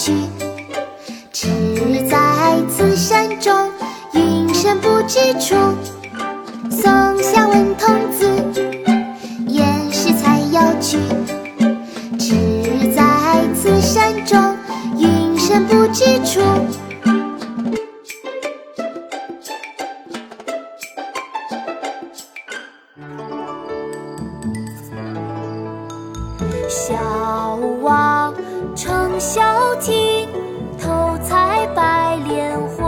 去。只在此山中，云深不知处。松下问童子，言师采药去。只在此山中，云深不知处。小王乘小艇，偷采白莲回。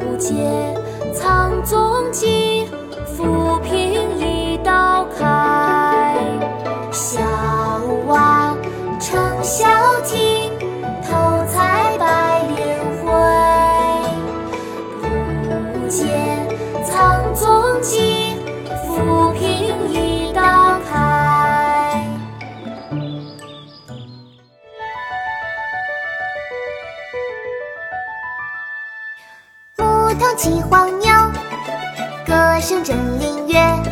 不见牧童骑黄牛，歌声振林樾。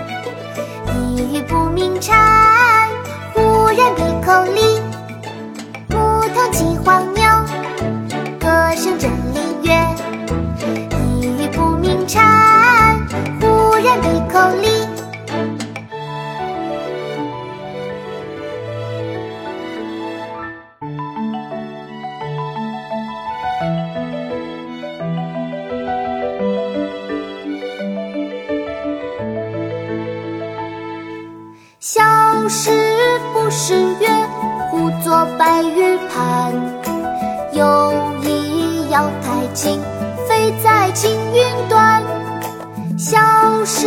一语不鸣蝉，忽然闭口立。牧童骑黄牛，小时不识月，呼作白玉盘。又疑瑶台镜，飞在青云端。消失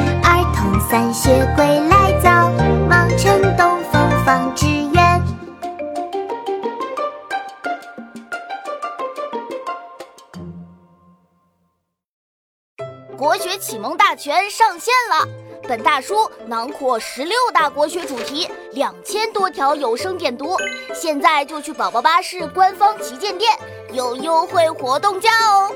国学启蒙大全上线了！本大书囊括十六大国学主题，两千多条有声点读。现在就去宝宝巴士官方旗舰店，有优惠活动价哦！